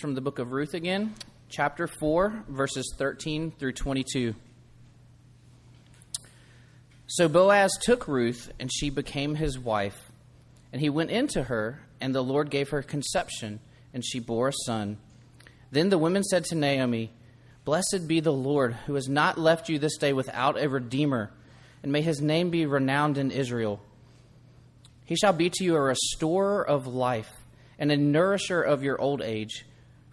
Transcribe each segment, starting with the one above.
from the book of Ruth again, chapter 4, verses 13 through 22. So Boaz took Ruth, and she became his wife. And he went into her, and the Lord gave her conception, and she bore a son. Then the women said to Naomi, Blessed be the Lord, who has not left you this day without a redeemer, and may his name be renowned in Israel. He shall be to you a restorer of life, and a nourisher of your old age.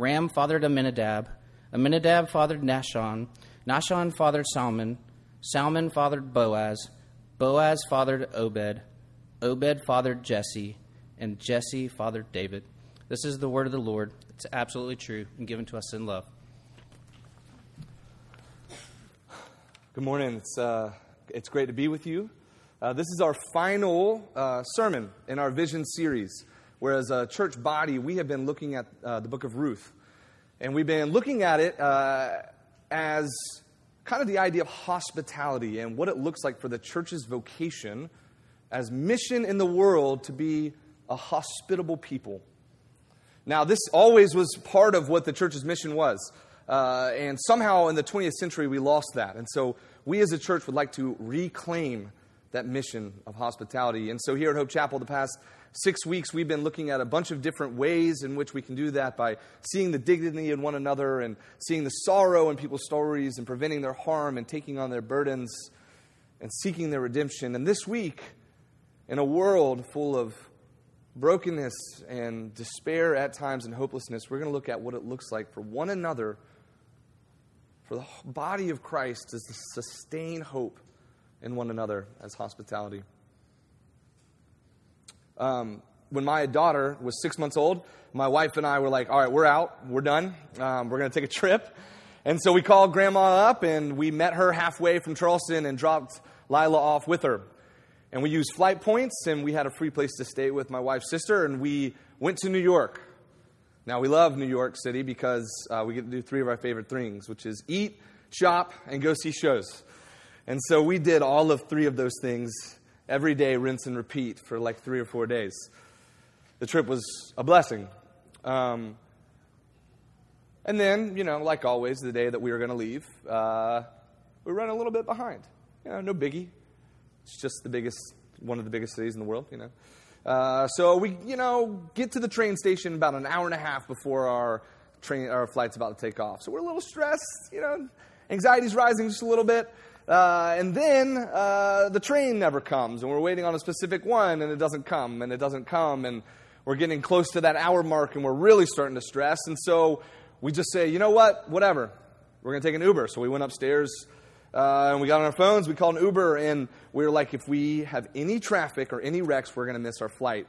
Ram fathered Amminadab. Amminadab fathered Nahshon. Nahshon fathered Salmon. Salmon fathered Boaz. Boaz fathered Obed. Obed fathered Jesse. And Jesse fathered David. This is the word of the Lord. It's absolutely true and given to us in love. Good morning. It's, uh, it's great to be with you. Uh, this is our final uh, sermon in our vision series, where as a church body, we have been looking at uh, the book of Ruth. And we've been looking at it uh, as kind of the idea of hospitality and what it looks like for the church's vocation as mission in the world to be a hospitable people. Now, this always was part of what the church's mission was. Uh, and somehow in the 20th century, we lost that. And so we as a church would like to reclaim that mission of hospitality. And so here at Hope Chapel, the past six weeks, we've been looking at a bunch of different ways in which we can do that by seeing the dignity in one another and seeing the sorrow in people's stories and preventing their harm and taking on their burdens and seeking their redemption. And this week, in a world full of brokenness and despair at times and hopelessness, we're going to look at what it looks like for one another, for the body of Christ to sustain hope in one another as hospitality. Um, when my daughter was six months old, my wife and I were like, all right, we're out, we're done, um, we're going to take a trip. And so we called grandma up and we met her halfway from Charleston and dropped Lila off with her. And we used flight points and we had a free place to stay with my wife's sister and we went to New York. Now, we love New York City because uh, we get to do three of our favorite things, which is eat, shop, and go see shows. And so we did all of three of those things every day, rinse and repeat for like three or four days. The trip was a blessing. Um, and then, you know, like always, the day that we were going to leave, uh, we ran a little bit behind. You know, no biggie. It's just the biggest, one of the biggest cities in the world, you know. Uh, so we, you know, get to the train station about an hour and a half before our train, our flight's about to take off. So we're a little stressed, you know, anxiety's rising just a little bit. Uh, and then uh, the train never comes, and we're waiting on a specific one, and it doesn't come, and it doesn't come, and we're getting close to that hour mark, and we're really starting to stress. And so we just say, you know what, whatever, we're going to take an Uber. So we went upstairs, uh, and we got on our phones, we called an Uber, and we were like, if we have any traffic or any wrecks, we're going to miss our flight.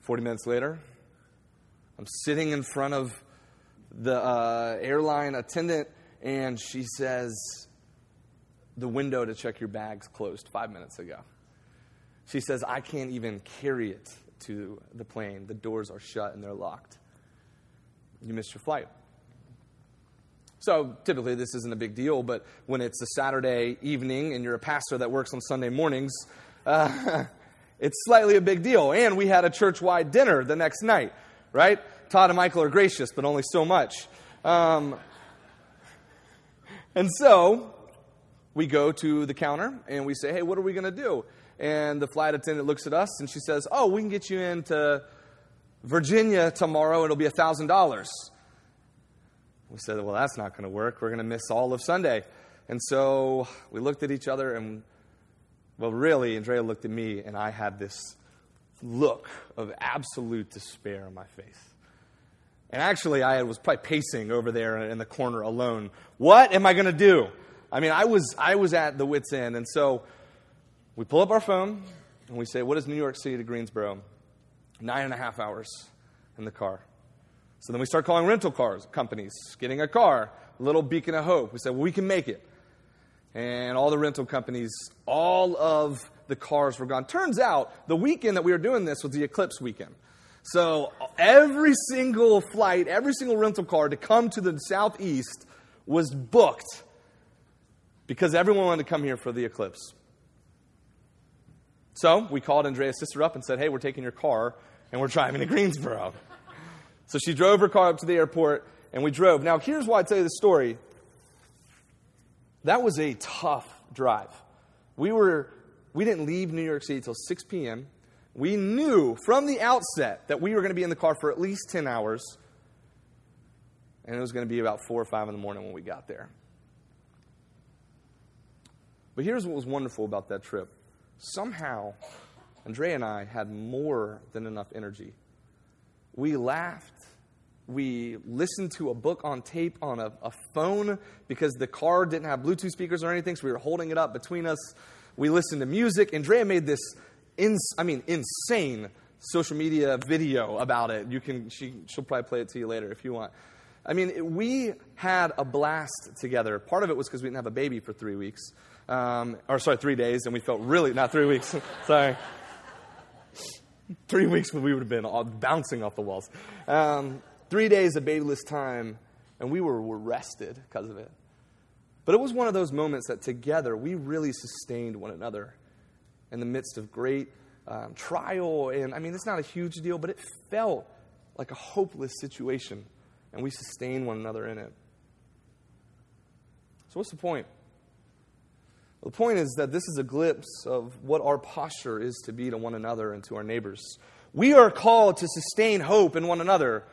40 minutes later, I'm sitting in front of the uh, airline attendant and she says, The window to check your bags closed five minutes ago. She says, I can't even carry it to the plane. The doors are shut and they're locked. You missed your flight. So typically, this isn't a big deal, but when it's a Saturday evening and you're a pastor that works on Sunday mornings, uh, it's slightly a big deal. And we had a church wide dinner the next night, right? Todd and Michael are gracious, but only so much. Um, and so we go to the counter and we say, hey, what are we going to do? And the flight attendant looks at us and she says, oh, we can get you into Virginia tomorrow. It'll be $1,000. We said, well, that's not going to work. We're going to miss all of Sunday. And so we looked at each other and, well, really, Andrea looked at me and I had this look of absolute despair on my face. And actually, I was probably pacing over there in the corner alone. What am I going to do? I mean, I was, I was at the wits' end. And so we pull up our phone and we say, What is New York City to Greensboro? Nine and a half hours in the car. So then we start calling rental cars companies, getting a car, little beacon of hope. We said, well, we can make it. And all the rental companies, all of the cars were gone. Turns out the weekend that we were doing this was the eclipse weekend. So every single flight, every single rental car to come to the southeast was booked because everyone wanted to come here for the eclipse. So we called Andrea's sister up and said, Hey, we're taking your car and we're driving to Greensboro. so she drove her car up to the airport and we drove. Now, here's why I tell you the story. That was a tough drive. We were we didn't leave New York City till 6 p.m. We knew from the outset that we were going to be in the car for at least 10 hours. And it was going to be about 4 or 5 in the morning when we got there. But here's what was wonderful about that trip. Somehow, Andrea and I had more than enough energy. We laughed. We listened to a book on tape on a, a phone because the car didn't have Bluetooth speakers or anything, so we were holding it up between us. We listened to music. Andrea made this, ins- I mean, insane social media video about it. You can, she, she'll probably play it to you later if you want. I mean, we had a blast together. Part of it was because we didn't have a baby for three weeks, um, or sorry, three days, and we felt really not three weeks. sorry, three weeks we would have been all bouncing off the walls. Um, three days of babyless time, and we were, were rested because of it. But it was one of those moments that together we really sustained one another in the midst of great um, trial. And I mean, it's not a huge deal, but it felt like a hopeless situation, and we sustained one another in it. So, what's the point? The point is that this is a glimpse of what our posture is to be to one another and to our neighbors. We are called to sustain hope in one another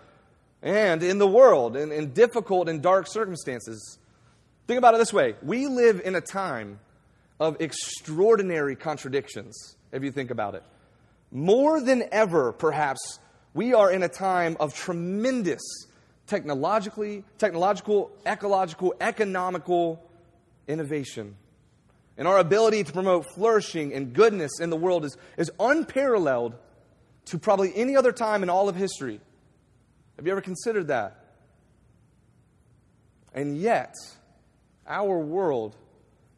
and in the world in, in difficult and dark circumstances. Think about it this way we live in a time of extraordinary contradictions, if you think about it. More than ever, perhaps, we are in a time of tremendous technologically, technological, ecological, economical innovation. And our ability to promote flourishing and goodness in the world is, is unparalleled to probably any other time in all of history. Have you ever considered that? And yet, our world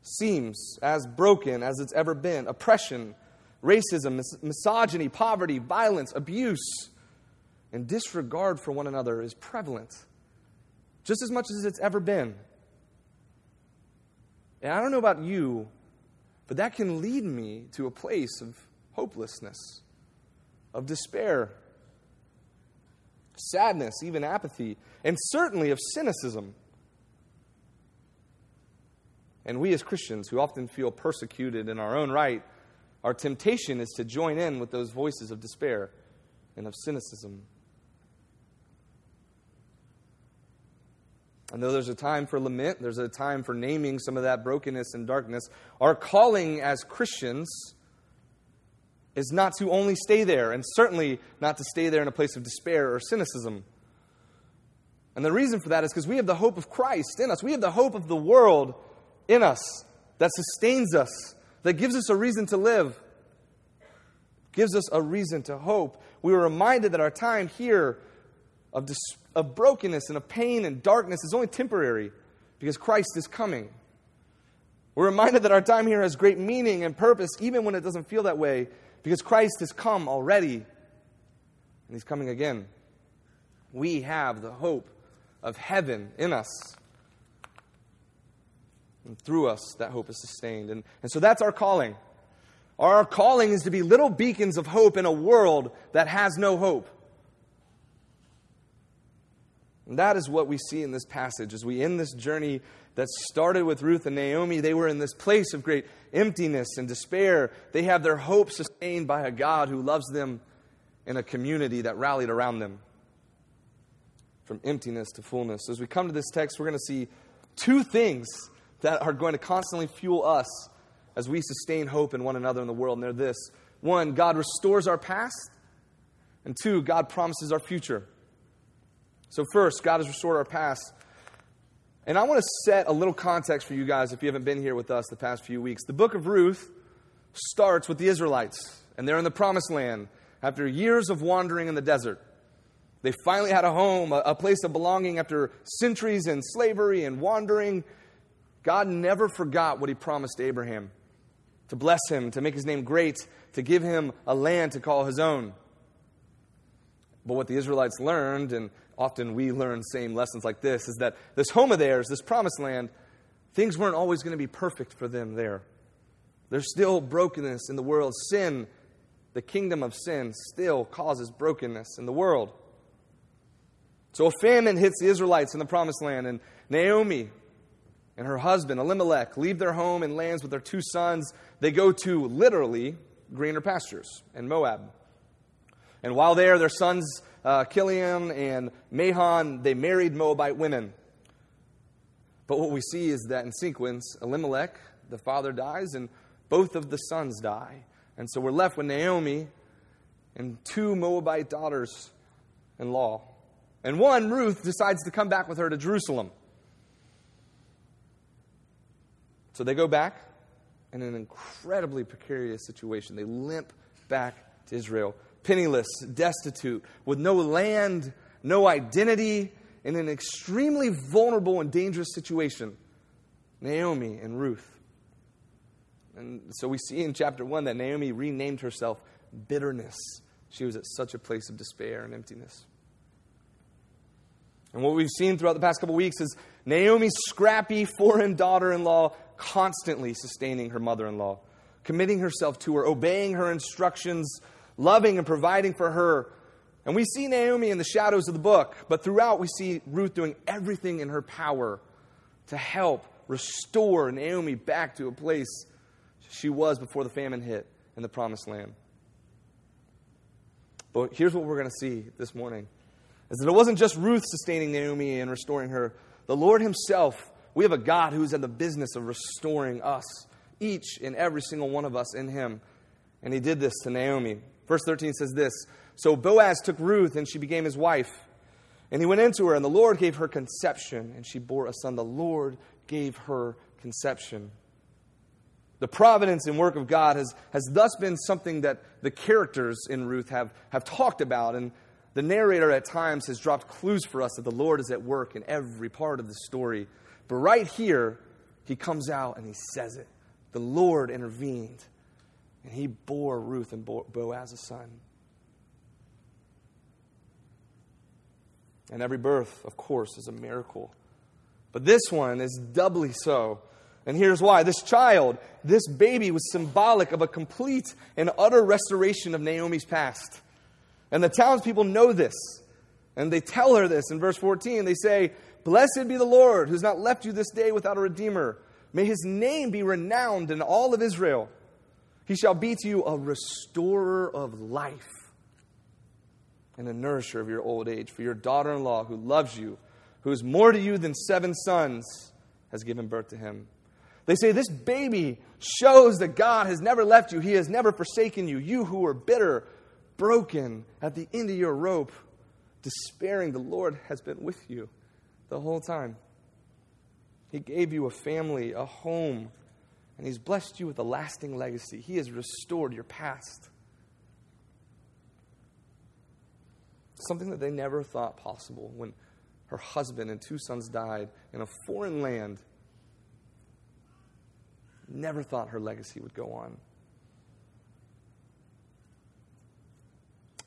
seems as broken as it's ever been. Oppression, racism, mis- misogyny, poverty, violence, abuse, and disregard for one another is prevalent, just as much as it's ever been. And I don't know about you, but that can lead me to a place of hopelessness, of despair, sadness, even apathy, and certainly of cynicism. And we as Christians, who often feel persecuted in our own right, our temptation is to join in with those voices of despair and of cynicism. And though there's a time for lament, there's a time for naming some of that brokenness and darkness, our calling as Christians is not to only stay there, and certainly not to stay there in a place of despair or cynicism. And the reason for that is because we have the hope of Christ in us. We have the hope of the world in us that sustains us, that gives us a reason to live, gives us a reason to hope. We are reminded that our time here of, dis- of brokenness and of pain and darkness is only temporary because Christ is coming. We're reminded that our time here has great meaning and purpose, even when it doesn't feel that way, because Christ has come already and He's coming again. We have the hope of heaven in us. And through us, that hope is sustained. And, and so that's our calling. Our calling is to be little beacons of hope in a world that has no hope. And that is what we see in this passage as we end this journey that started with Ruth and Naomi. They were in this place of great emptiness and despair. They have their hope sustained by a God who loves them in a community that rallied around them from emptiness to fullness. As we come to this text, we're going to see two things that are going to constantly fuel us as we sustain hope in one another in the world. And they're this one, God restores our past, and two, God promises our future. So, first, God has restored our past. And I want to set a little context for you guys if you haven't been here with us the past few weeks. The book of Ruth starts with the Israelites, and they're in the promised land after years of wandering in the desert. They finally had a home, a, place of belonging after centuries in slavery and wandering. God never forgot what he promised Abraham to bless him, to make his name great, to give him a land to call his own. But what the Israelites learned, and often we learn same lessons like this, is that this home of theirs, this promised land, things weren't always going to be perfect for them there. There's still brokenness in the world. Sin, the kingdom of sin, still causes brokenness in the world. So a famine hits the Israelites in the promised land, and Naomi and her husband, Elimelech, leave their home and lands with their two sons. They go to literally greener pastures in Moab. And while there, their sons, uh, Chilion and Mahlon, they married Moabite women. But what we see is that in sequence, Elimelech, the father, dies, and both of the sons die. And so we're left with Naomi and two Moabite daughters in law. And one, Ruth, decides to come back with her to Jerusalem. So they go back in an incredibly precarious situation. They limp back to Israel, penniless, destitute, with no land, no identity, in an extremely vulnerable and dangerous situation. Naomi and Ruth. And so we see in chapter 1 that Naomi renamed herself bitterness. She was at such a place of despair and emptiness. And what we've seen throughout the past couple weeks is Naomi's scrappy foreign daughter in law constantly sustaining her mother in law, committing herself to her, obeying her instructions, loving and providing for her. And we see Naomi in the shadows of the book, but throughout we see Ruth doing everything in her power to help restore Naomi back to a place she was before the famine hit in the promised land. But here's what we're going to see this morning is that it wasn't just Ruth sustaining Naomi and restoring her. The Lord Himself, we have a God who's in the business of restoring us, each and every single one of us in Him. And He did this to Naomi. Verse 13 says this So Boaz took Ruth, and she became his wife. And he went into her, and the Lord gave her conception, and she bore a son. The Lord gave her conception. The providence and work of God has, has thus been something that the characters in Ruth have, have talked about. And the narrator at times has dropped clues for us that the Lord is at work in every part of the story. But right here, he comes out and he says it. The Lord intervened, and he bore Ruth and Boaz a son. And every birth, of course, is a miracle. But this one is doubly so and here's why this child, this baby, was symbolic of a complete and utter restoration of Naomi's past. And the townspeople know this. And they tell her this in verse 14. They say, Blessed be the Lord, who's not left you this day without a redeemer. May his name be renowned in all of Israel. He shall be to you a restorer of life and a nourisher of your old age. For your daughter in law, who loves you, who is more to you than seven sons, has given birth to him. They say this baby shows that God has never left you, He has never forsaken you. You who are bitter, broken, at the end of your rope, despairing, the Lord has been with you the whole time. He gave you a family, a home, and He's blessed you with a lasting legacy. He has restored your past. Something that they never thought possible when her husband and two sons died in a foreign land Never thought her legacy would go on.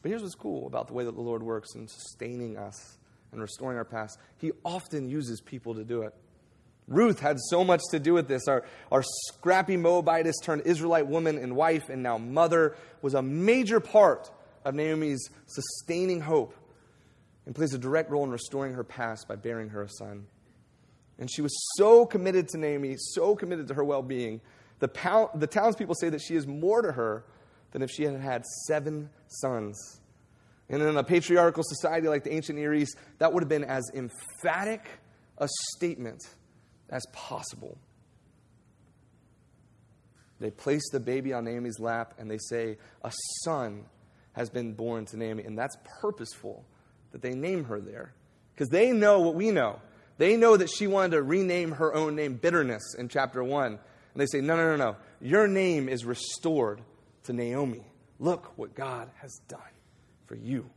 But here's what's cool about the way that the Lord works in sustaining us and restoring our past. He often uses people to do it. Ruth had so much to do with this. Our, our scrappy Moabitess turned Israelite woman and wife and now mother was a major part of Naomi's sustaining hope and plays a direct role in restoring her past by bearing her a son. And she was so committed to Naomi, so committed to her well being. The, the townspeople say that she is more to her than if she had had seven sons. And in a patriarchal society like the ancient Near East, that would have been as emphatic a statement as possible. They place the baby on Naomi's lap and they say, A son has been born to Naomi. And that's purposeful that they name her there. Because they know what we know. They know that she wanted to rename her own name bitterness in chapter 1. And they say, No, no, no, no. Your name is restored to Naomi. Look what God has done for you.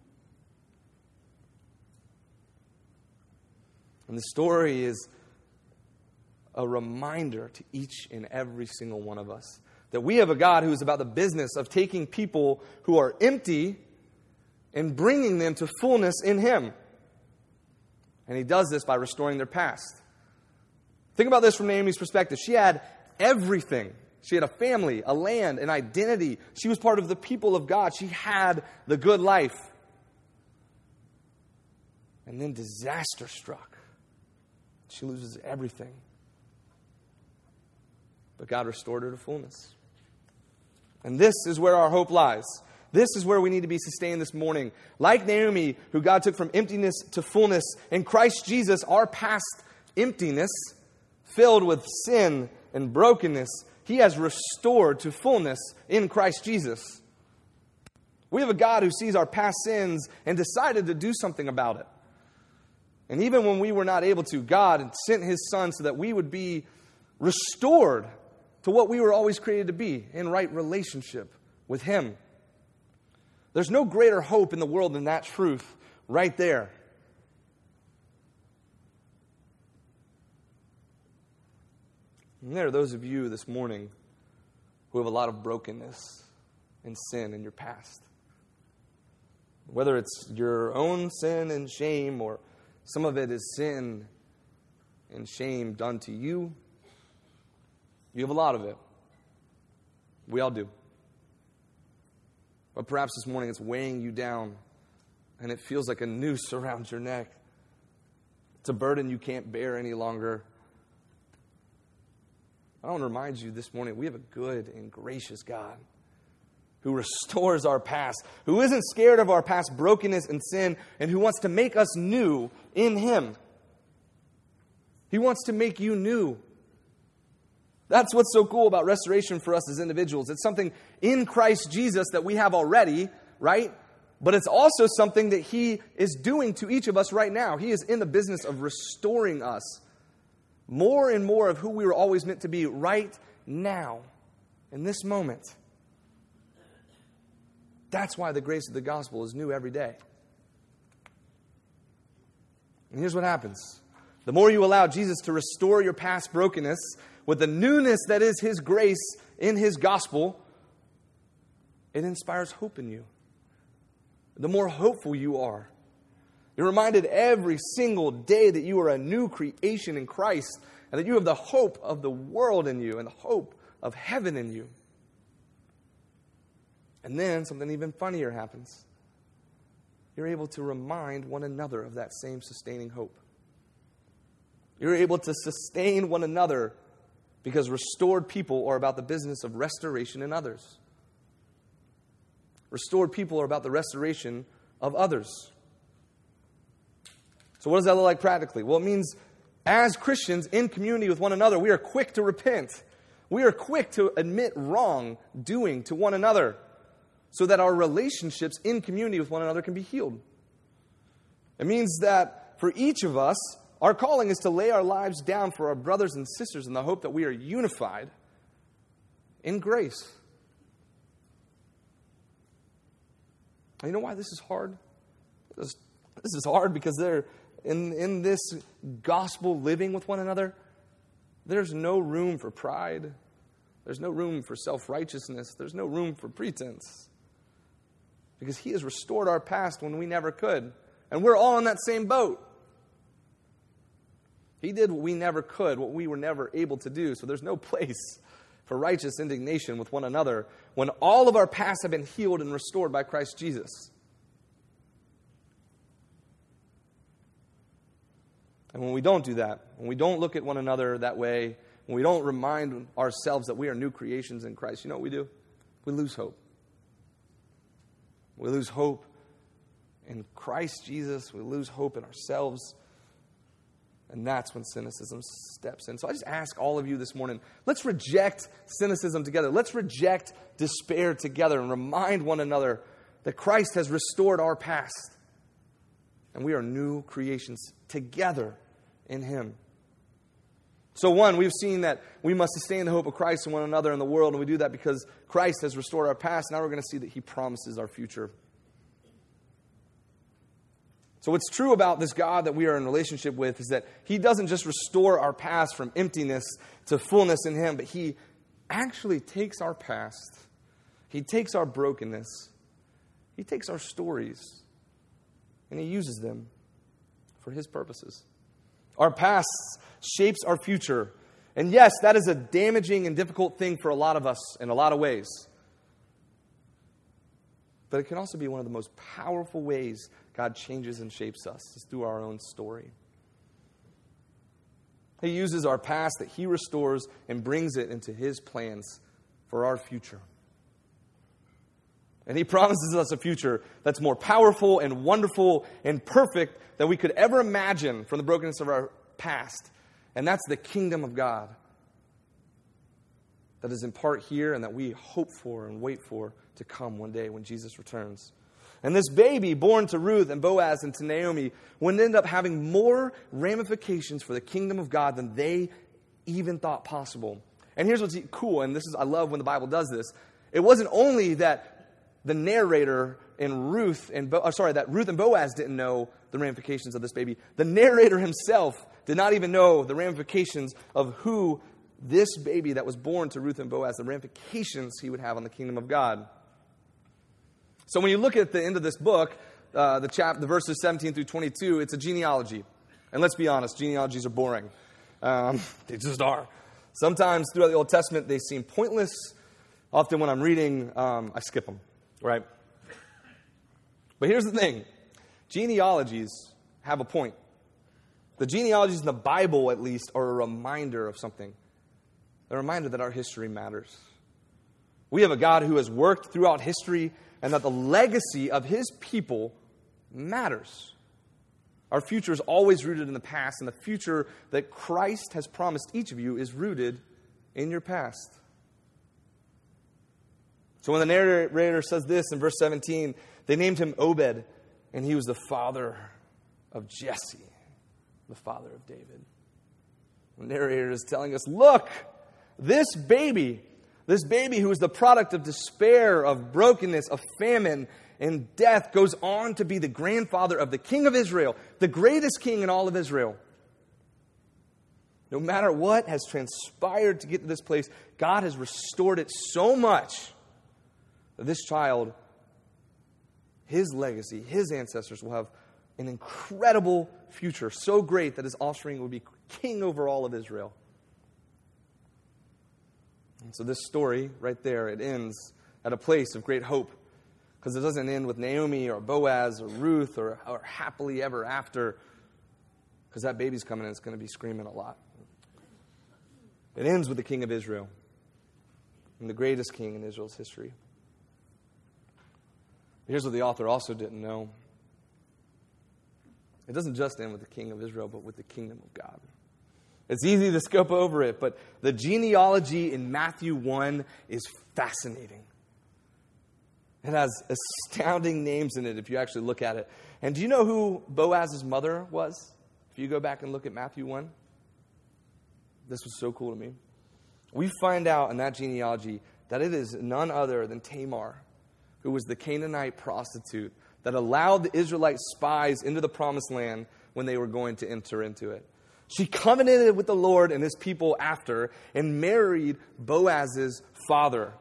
And the story is a reminder to each and every single one of us that we have a God who is about the business of taking people who are empty and bringing them to fullness in Him. And He does this by restoring their past. Think about this from Naomi's perspective. She had everything. She had a family, a land, an identity. She was part of the people of God. She had the good life. And then disaster struck. She loses everything. But God restored her to fullness. And this is where our hope lies. This is where we need to be sustained this morning. Like Naomi, who God took from emptiness to fullness, in Christ Jesus, our past emptiness, filled with sin and brokenness, He has restored to fullness in Christ Jesus. We have a God who sees our past sins and decided to do something about it. And even when we were not able to, God sent His Son so that we would be restored to what we were always created to be in right relationship with Him. There's no greater hope in the world than that truth right there. And there are those of you this morning who have a lot of brokenness and sin in your past. Whether it's your own sin and shame, or some of it is sin and shame done to you you have a lot of it. We all do. But perhaps this morning it's weighing you down and it feels like a noose around your neck. It's a burden you can't bear any longer. I want to remind you this morning we have a good and gracious God who restores our past, who isn't scared of our past brokenness and sin, and who wants to make us new in Him. He wants to make you new. That's what's so cool about restoration for us as individuals. It's something in Christ Jesus that we have already, right? But it's also something that He is doing to each of us right now. He is in the business of restoring us more and more of who we were always meant to be right now, in this moment. That's why the grace of the gospel is new every day. And here's what happens the more you allow Jesus to restore your past brokenness, with the newness that is His grace in His gospel, it inspires hope in you. The more hopeful you are, you're reminded every single day that you are a new creation in Christ and that you have the hope of the world in you and the hope of heaven in you. And then something even funnier happens. You're able to remind one another of that same sustaining hope. You're able to sustain one another because restored people are about the business of restoration in others. Restored people are about the restoration of others. So, what does that look like practically? Well, it means as Christians in community with one another, we are quick to repent. We are quick to admit wrong doing to one another so that our relationships in community with one another can be healed. It means that for each of us, our calling is to lay our lives down for our brothers and sisters in the hope that we are unified in grace. And you know why this is hard? This, this is hard because they're in, in this gospel living with one another, there's no room for pride. There's no room for self righteousness. There's no room for pretense. Because He has restored our past when we never could. And we're all in that same boat. He did what we never could, what we were never able to do. So there's no place for righteous indignation with one another when all of our past have been healed and restored by Christ Jesus. And when we don't do that, when we don't look at one another that way, when we don't remind ourselves that we are new creations in Christ, you know what we do? We lose hope. We lose hope in Christ Jesus. We lose hope in ourselves. And that's when cynicism steps in. So I just ask all of you this morning let's reject cynicism together. Let's reject despair together and remind one another that Christ has restored our past. And we are new creations together in Him. So, one, we've seen that we must sustain the hope of Christ in one another in the world, and we do that because Christ has restored our past. Now we're going to see that He promises our future. So, what's true about this God that we are in relationship with is that He doesn't just restore our past from emptiness to fullness in Him, but He actually takes our past, He takes our brokenness, He takes our stories, and He uses them for His purposes. Our past shapes our future. And yes, that is a damaging and difficult thing for a lot of us in a lot of ways. But it can also be one of the most powerful ways God changes and shapes us is through our own story. He uses our past that He restores and brings it into His plans for our future. And He promises us a future that's more powerful and wonderful and perfect than we could ever imagine from the brokenness of our past. And that's the kingdom of God that is in part here and that we hope for and wait for to come one day when Jesus returns. And this baby born to Ruth and Boaz and to Naomi would end up having more ramifications for the kingdom of God than they even thought possible. And here's what's cool, and this is I love when the Bible does this. It wasn't only that the narrator and Ruth and Bo, oh, sorry that Ruth and Boaz didn't know the ramifications of this baby. The narrator himself did not even know the ramifications of who this baby that was born to Ruth and Boaz, the ramifications he would have on the kingdom of God. So when you look at the end of this book, uh, the, chap- the verses 17 through 22, it's a genealogy. And let's be honest, genealogies are boring. Um, they just are. Sometimes throughout the Old Testament, they seem pointless. Often when I'm reading, um, I skip them, right? But here's the thing genealogies have a point. The genealogies in the Bible, at least, are a reminder of something a reminder that our history matters. We have a God who has worked throughout history and that the legacy of his people matters. Our future is always rooted in the past, and the future that Christ has promised each of you is rooted in your past. So when the narrator says this in verse 17, they named him Obed, and he was the father of Jesse, the father of David. The narrator is telling us, look, this baby, this baby who is the product of despair, of brokenness, of famine, and death, goes on to be the grandfather of the king of Israel, the greatest king in all of Israel. No matter what has transpired to get to this place, God has restored it so much this child, his legacy, his ancestors will have an incredible future, so great that his offspring will be king over all of Israel. And so this story right there, it ends at a place of great hope because it doesn't end with Naomi or Boaz or Ruth or, or happily ever after because that baby's coming and it's going to be screaming a lot. It ends with the king of Israel and the greatest king in Israel's history. Here's what the author also didn't know. It doesn't just end with the king of Israel, but with the kingdom of God. It's easy to scope over it, but the genealogy in Matthew 1 is fascinating. It has astounding names in it if you actually look at it. And do you know who Boaz's mother was? If you go back and look at Matthew 1, this was so cool to me. We find out in that genealogy that it is none other than Tamar, who was the Canaanite prostitute that allowed the Israelite spies into the promised land when they were going to enter into it. She covenanted with the Lord and his people after and married Boaz's father.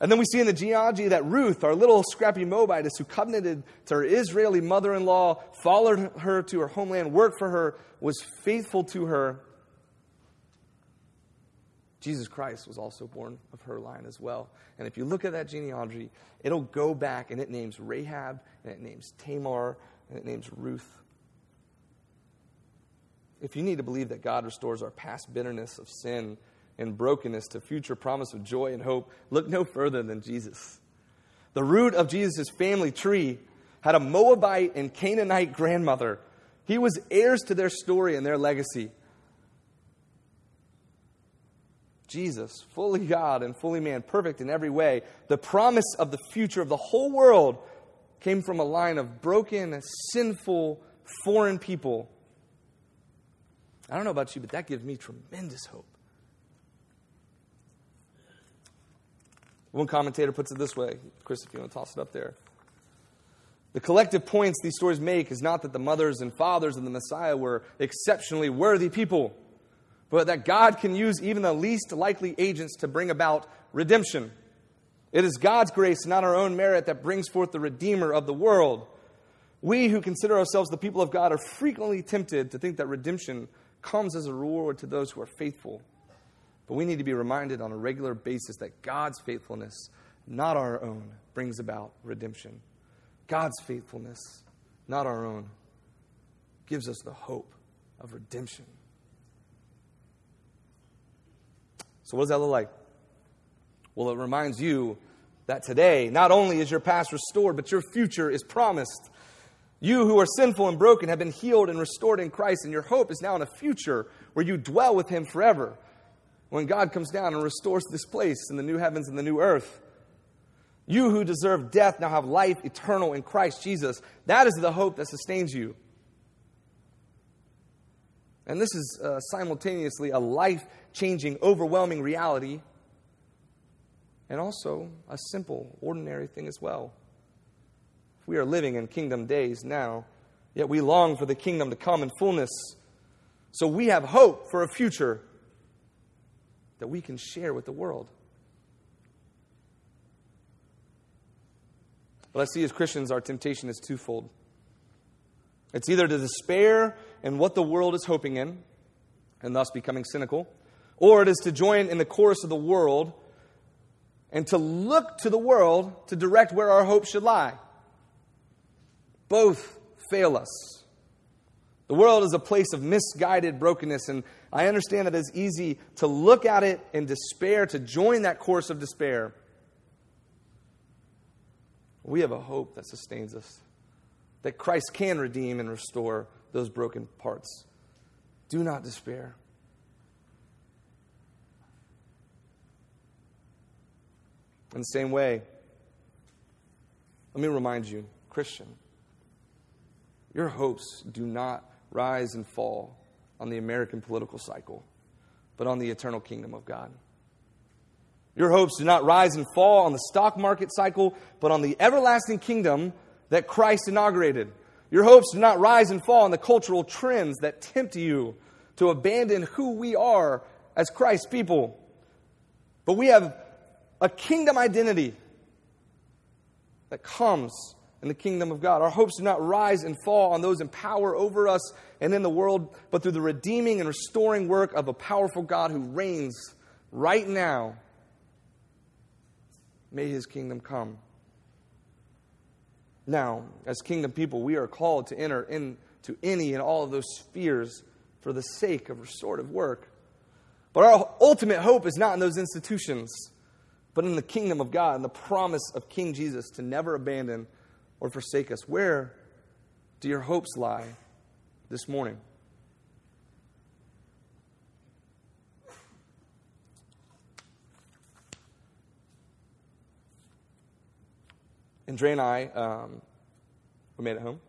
And then we see in the genealogy that Ruth, our little scrappy Moabitess who covenanted to her Israeli mother in law, followed her to her homeland, worked for her, was faithful to her. Jesus Christ was also born of her line as well. And if you look at that genealogy, it'll go back and it names Rahab, and it names Tamar, and it names Ruth. If you need to believe that God restores our past bitterness of sin and brokenness to future promise of joy and hope, look no further than Jesus. The root of Jesus' family tree had a Moabite and Canaanite grandmother. He was heirs to their story and their legacy. Jesus, fully God and fully man, perfect in every way, the promise of the future of the whole world came from a line of broken, sinful, foreign people I don't know about you, but that gives me tremendous hope. One commentator puts it this way Chris, if you want to toss it up there. The collective points these stories make is not that the mothers and fathers of the Messiah were exceptionally worthy people, but that God can use even the least likely agents to bring about redemption. It is God's grace, not our own merit, that brings forth the Redeemer of the world. We who consider ourselves the people of God are frequently tempted to think that redemption comes as a reward to those who are faithful. But we need to be reminded on a regular basis that God's faithfulness, not our own, brings about redemption. God's faithfulness, not our own, gives us the hope of redemption. So, what does that look like? Well, it reminds you that today, not only is your past restored, but your future is promised. You who are sinful and broken have been healed and restored in Christ, and your hope is now in a future where you dwell with Him forever. When God comes down and restores this place in the new heavens and the new earth. You who deserve death now have life eternal in Christ Jesus. That is the hope that sustains you. And this is uh, simultaneously a life changing, overwhelming reality, and also a simple, ordinary thing as well. We are living in kingdom days now, yet we long for the kingdom to come in fullness. So we have hope for a future that we can share with the world. But I see as Christians, our temptation is twofold. It's either to despair in what the world is hoping in, and thus becoming cynical, or it is to join in the chorus of the world and to look to the world to direct where our hope should lie. Both fail us. The world is a place of misguided brokenness, and I understand that it's easy to look at it in despair, to join that course of despair. We have a hope that sustains us, that Christ can redeem and restore those broken parts. Do not despair. In the same way, let me remind you, Christian, your hopes do not rise and fall on the American political cycle, but on the eternal kingdom of God. Your hopes do not rise and fall on the stock market cycle, but on the everlasting kingdom that Christ inaugurated. Your hopes do not rise and fall on the cultural trends that tempt you to abandon who we are as Christ's people. But we have a kingdom identity that comes in the kingdom of God. Our hopes do not rise and fall on those in power over us and in the world, but through the redeeming and restoring work of a powerful God who reigns right now. May his kingdom come. Now, as kingdom people, we are called to enter into any and all of those spheres for the sake of restorative work. But our ultimate hope is not in those institutions, but in the kingdom of God and the promise of King Jesus to never abandon or forsake us. Where do your hopes lie this morning? Andrea and I, um, we made it home.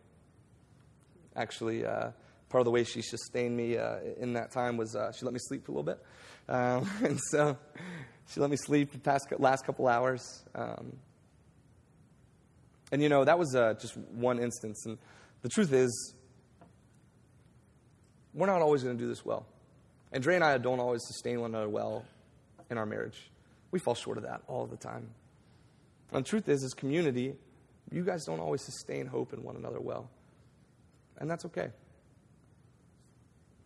Actually, uh, part of the way she sustained me uh, in that time was uh, she let me sleep for a little bit. Um, and so she let me sleep the past, last couple hours. Um, and you know, that was uh, just one instance. And the truth is, we're not always going to do this well. Andrea and I don't always sustain one another well in our marriage. We fall short of that all the time. And the truth is, as community, you guys don't always sustain hope in one another well. And that's okay.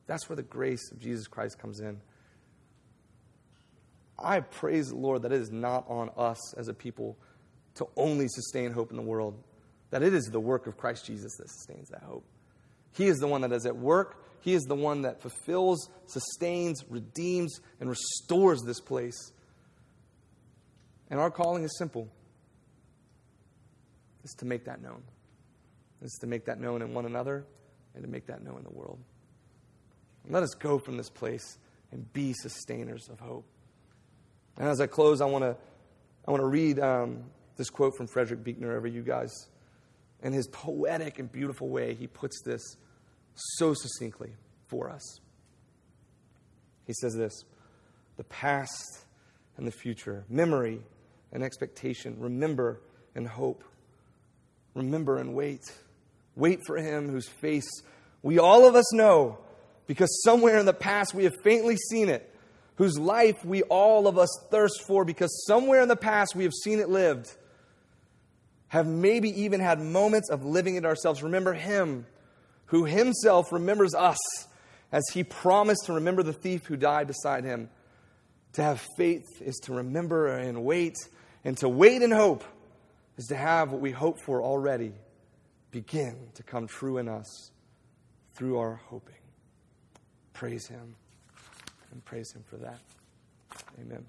That's where the grace of Jesus Christ comes in. I praise the Lord that it is not on us as a people to only sustain hope in the world, that it is the work of Christ Jesus that sustains that hope. He is the one that is at work. He is the one that fulfills, sustains, redeems, and restores this place. And our calling is simple is to make that known. Is to make that known in one another and to make that known in the world. And let us go from this place and be sustainers of hope. And as I close, I want to I want to read um, this quote from Frederick Buechner over you guys. In his poetic and beautiful way, he puts this so succinctly for us. He says this The past and the future, memory and expectation, remember and hope. remember and wait. Wait for him whose face we all of us know, because somewhere in the past we have faintly seen it, whose life we all of us thirst for, because somewhere in the past we have seen it lived, have maybe even had moments of living it ourselves. Remember him who himself remembers us as he promised to remember the thief who died beside him. To have faith is to remember and wait, and to wait and hope is to have what we hope for already begin to come true in us through our hoping. Praise Him and praise Him for that. Amen.